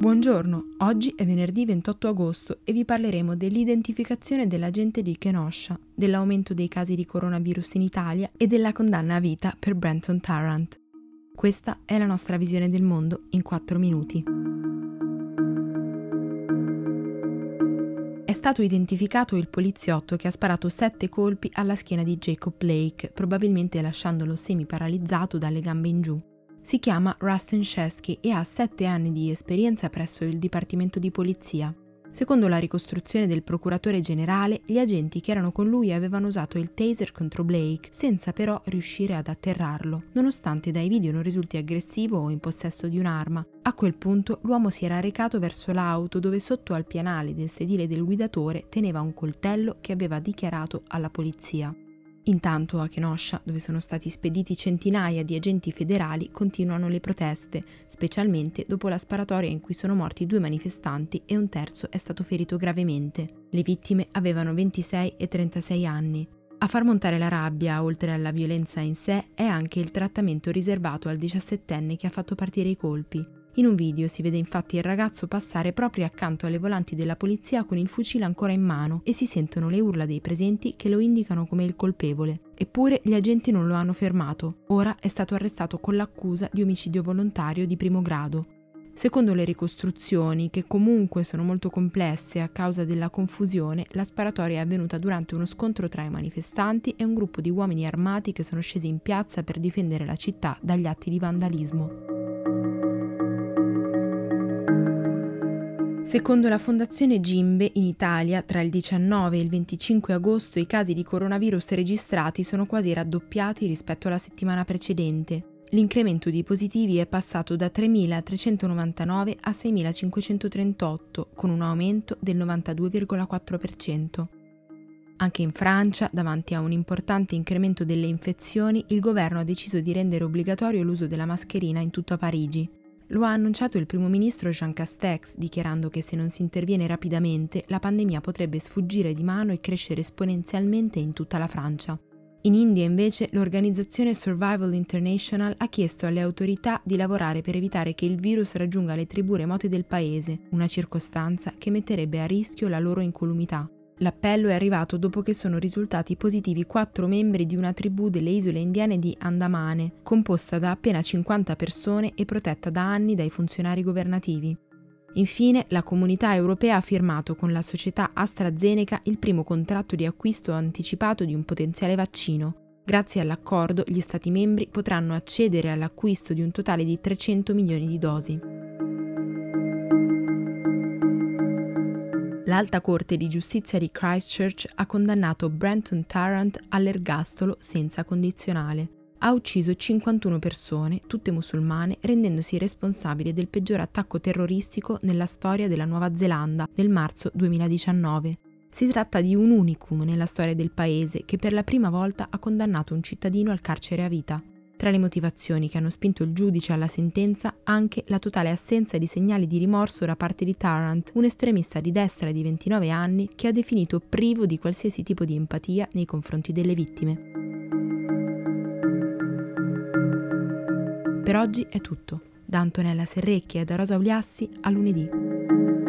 Buongiorno, oggi è venerdì 28 agosto e vi parleremo dell'identificazione dell'agente di Kenosha, dell'aumento dei casi di coronavirus in Italia e della condanna a vita per Brenton Tarrant. Questa è la nostra visione del mondo in 4 minuti. È stato identificato il poliziotto che ha sparato sette colpi alla schiena di Jacob Blake, probabilmente lasciandolo semi-paralizzato dalle gambe in giù. Si chiama Rustin Shesky e ha sette anni di esperienza presso il Dipartimento di Polizia. Secondo la ricostruzione del procuratore generale, gli agenti che erano con lui avevano usato il taser contro Blake, senza però riuscire ad atterrarlo, nonostante dai video non risulti aggressivo o in possesso di un'arma. A quel punto l'uomo si era recato verso l'auto dove sotto al pianale del sedile del guidatore teneva un coltello che aveva dichiarato alla polizia. Intanto a Kenosha, dove sono stati spediti centinaia di agenti federali, continuano le proteste, specialmente dopo la sparatoria in cui sono morti due manifestanti e un terzo è stato ferito gravemente. Le vittime avevano 26 e 36 anni. A far montare la rabbia, oltre alla violenza in sé, è anche il trattamento riservato al 17enne che ha fatto partire i colpi. In un video si vede infatti il ragazzo passare proprio accanto alle volanti della polizia con il fucile ancora in mano e si sentono le urla dei presenti che lo indicano come il colpevole. Eppure gli agenti non lo hanno fermato. Ora è stato arrestato con l'accusa di omicidio volontario di primo grado. Secondo le ricostruzioni, che comunque sono molto complesse a causa della confusione, la sparatoria è avvenuta durante uno scontro tra i manifestanti e un gruppo di uomini armati che sono scesi in piazza per difendere la città dagli atti di vandalismo. Secondo la Fondazione Gimbe, in Italia tra il 19 e il 25 agosto i casi di coronavirus registrati sono quasi raddoppiati rispetto alla settimana precedente. L'incremento di positivi è passato da 3.399 a 6.538, con un aumento del 92,4%. Anche in Francia, davanti a un importante incremento delle infezioni, il governo ha deciso di rendere obbligatorio l'uso della mascherina in tutta Parigi. Lo ha annunciato il primo ministro Jean Castex, dichiarando che se non si interviene rapidamente la pandemia potrebbe sfuggire di mano e crescere esponenzialmente in tutta la Francia. In India invece l'organizzazione Survival International ha chiesto alle autorità di lavorare per evitare che il virus raggiunga le tribù remote del paese, una circostanza che metterebbe a rischio la loro incolumità. L'appello è arrivato dopo che sono risultati positivi quattro membri di una tribù delle isole indiane di Andamane, composta da appena 50 persone e protetta da anni dai funzionari governativi. Infine, la comunità europea ha firmato con la società AstraZeneca il primo contratto di acquisto anticipato di un potenziale vaccino. Grazie all'accordo, gli Stati membri potranno accedere all'acquisto di un totale di 300 milioni di dosi. L'Alta Corte di Giustizia di Christchurch ha condannato Brenton Tarrant all'ergastolo senza condizionale. Ha ucciso 51 persone, tutte musulmane, rendendosi responsabile del peggior attacco terroristico nella storia della Nuova Zelanda nel marzo 2019. Si tratta di un unicum nella storia del paese che per la prima volta ha condannato un cittadino al carcere a vita. Tra le motivazioni che hanno spinto il giudice alla sentenza anche la totale assenza di segnali di rimorso da parte di Tarrant, un estremista di destra di 29 anni che ha definito privo di qualsiasi tipo di empatia nei confronti delle vittime. Per oggi è tutto. Da Antonella Serrecchia e da Rosa Uliassi a lunedì.